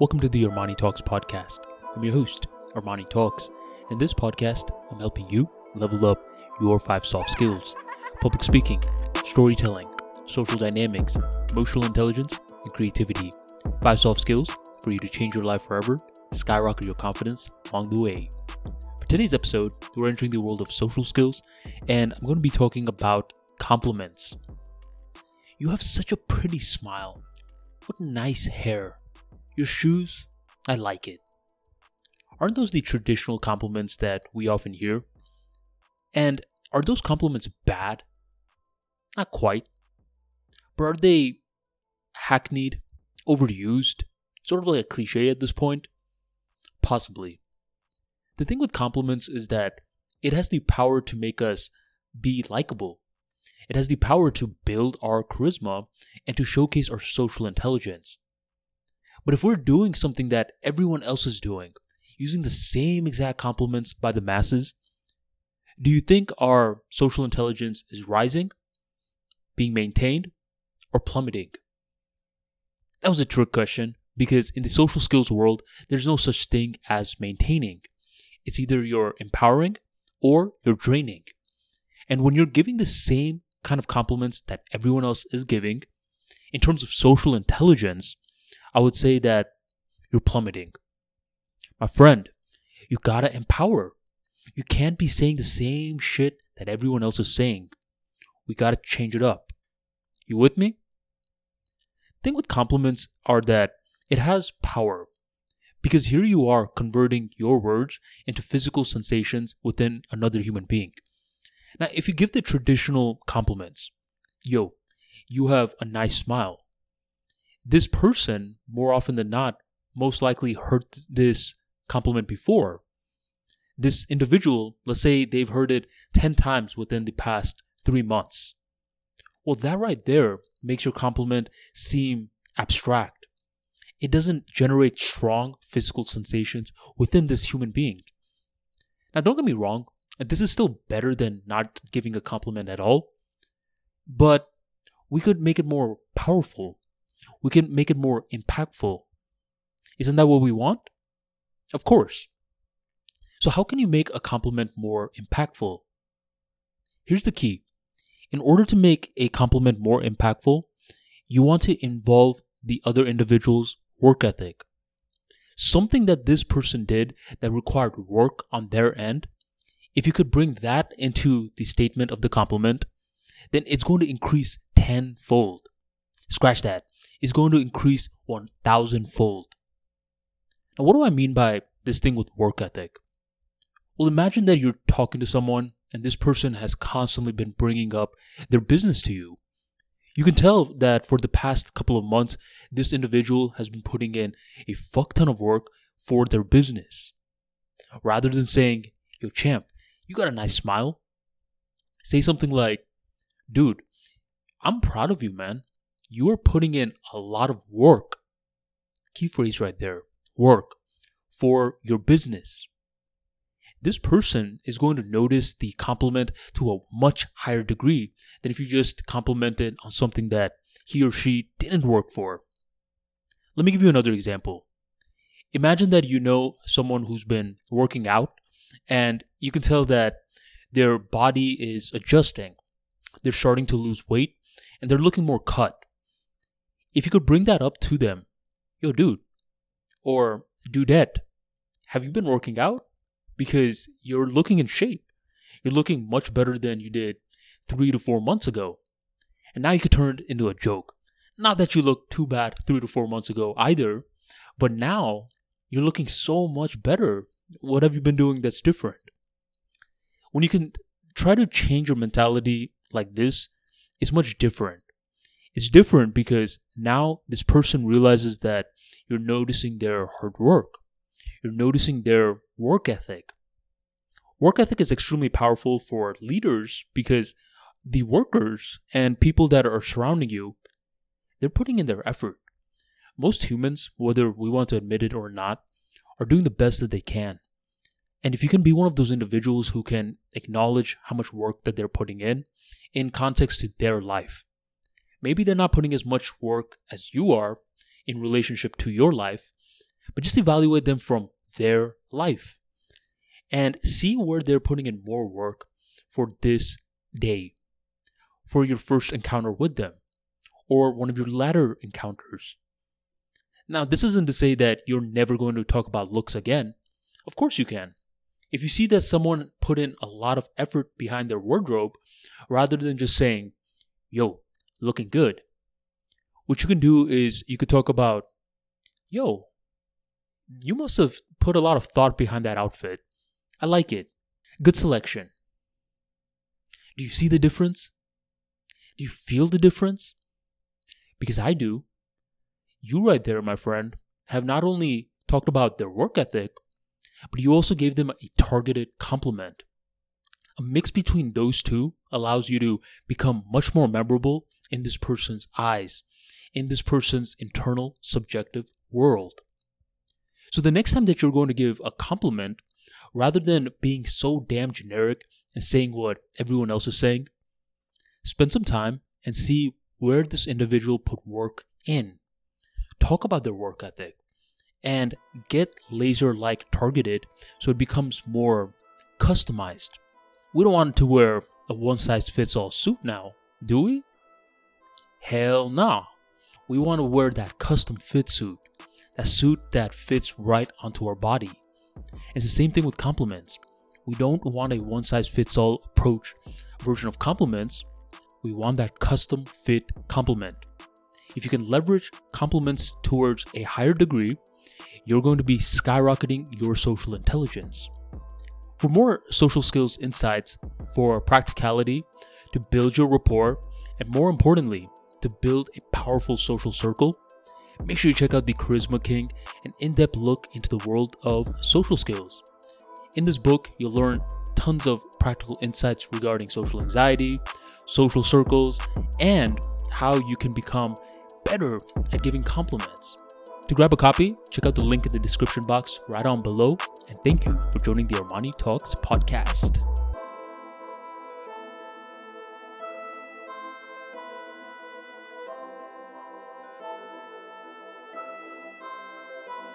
Welcome to the Armani Talks podcast. I'm your host, Armani Talks. In this podcast, I'm helping you level up your five soft skills public speaking, storytelling, social dynamics, emotional intelligence, and creativity. Five soft skills for you to change your life forever, skyrocket your confidence along the way. For today's episode, we're entering the world of social skills, and I'm going to be talking about compliments. You have such a pretty smile. What nice hair. Your shoes, I like it. Aren't those the traditional compliments that we often hear? And are those compliments bad? Not quite. But are they hackneyed, overused, sort of like a cliche at this point? Possibly. The thing with compliments is that it has the power to make us be likable. It has the power to build our charisma and to showcase our social intelligence. But if we're doing something that everyone else is doing, using the same exact compliments by the masses, do you think our social intelligence is rising, being maintained, or plummeting? That was a trick question because in the social skills world, there's no such thing as maintaining. It's either you're empowering or you're draining. And when you're giving the same kind of compliments that everyone else is giving, in terms of social intelligence, I would say that you're plummeting. My friend, you gotta empower. You can't be saying the same shit that everyone else is saying. We gotta change it up. You with me? Thing with compliments are that it has power. Because here you are converting your words into physical sensations within another human being. Now, if you give the traditional compliments, yo, you have a nice smile. This person, more often than not, most likely heard this compliment before. This individual, let's say they've heard it 10 times within the past three months. Well, that right there makes your compliment seem abstract. It doesn't generate strong physical sensations within this human being. Now, don't get me wrong, this is still better than not giving a compliment at all, but we could make it more powerful. We can make it more impactful. Isn't that what we want? Of course. So, how can you make a compliment more impactful? Here's the key in order to make a compliment more impactful, you want to involve the other individual's work ethic. Something that this person did that required work on their end if you could bring that into the statement of the compliment, then it's going to increase tenfold. Scratch that. It's going to increase 1000 fold. Now, what do I mean by this thing with work ethic? Well, imagine that you're talking to someone and this person has constantly been bringing up their business to you. You can tell that for the past couple of months, this individual has been putting in a fuck ton of work for their business. Rather than saying, Yo, champ, you got a nice smile. Say something like, dude, I'm proud of you, man. You are putting in a lot of work. Key phrase right there work for your business. This person is going to notice the compliment to a much higher degree than if you just complimented on something that he or she didn't work for. Let me give you another example. Imagine that you know someone who's been working out and you can tell that their body is adjusting. They're starting to lose weight and they're looking more cut. If you could bring that up to them, yo, dude, or dudette, have you been working out? Because you're looking in shape. You're looking much better than you did three to four months ago. And now you could turn it into a joke. Not that you look too bad three to four months ago either, but now you're looking so much better what have you been doing that's different? When you can try to change your mentality like this, it's much different. It's different because now this person realizes that you're noticing their hard work. You're noticing their work ethic. Work ethic is extremely powerful for leaders because the workers and people that are surrounding you, they're putting in their effort. Most humans, whether we want to admit it or not, are doing the best that they can. And if you can be one of those individuals who can acknowledge how much work that they're putting in in context to their life, maybe they're not putting as much work as you are in relationship to your life, but just evaluate them from their life and see where they're putting in more work for this day, for your first encounter with them, or one of your latter encounters. Now, this isn't to say that you're never going to talk about looks again. Of course, you can. If you see that someone put in a lot of effort behind their wardrobe, rather than just saying, yo, looking good, what you can do is you could talk about, yo, you must have put a lot of thought behind that outfit. I like it. Good selection. Do you see the difference? Do you feel the difference? Because I do. You, right there, my friend, have not only talked about their work ethic, but you also gave them a targeted compliment. A mix between those two allows you to become much more memorable in this person's eyes, in this person's internal subjective world. So the next time that you're going to give a compliment, rather than being so damn generic and saying what everyone else is saying, spend some time and see where this individual put work in. Talk about their work ethic and get laser like targeted so it becomes more customized. We don't want to wear a one size fits all suit now, do we? Hell no. We want to wear that custom fit suit that suit that fits right onto our body. It's the same thing with compliments. We don't want a one size fits all approach version of compliments. We want that custom fit compliment. If you can leverage compliments towards a higher degree, you're going to be skyrocketing your social intelligence. For more social skills insights, for practicality, to build your rapport, and more importantly, to build a powerful social circle, make sure you check out The Charisma King, an in depth look into the world of social skills. In this book, you'll learn tons of practical insights regarding social anxiety, social circles, and how you can become better at giving compliments. To grab a copy, check out the link in the description box right on below. And thank you for joining the Armani Talks podcast.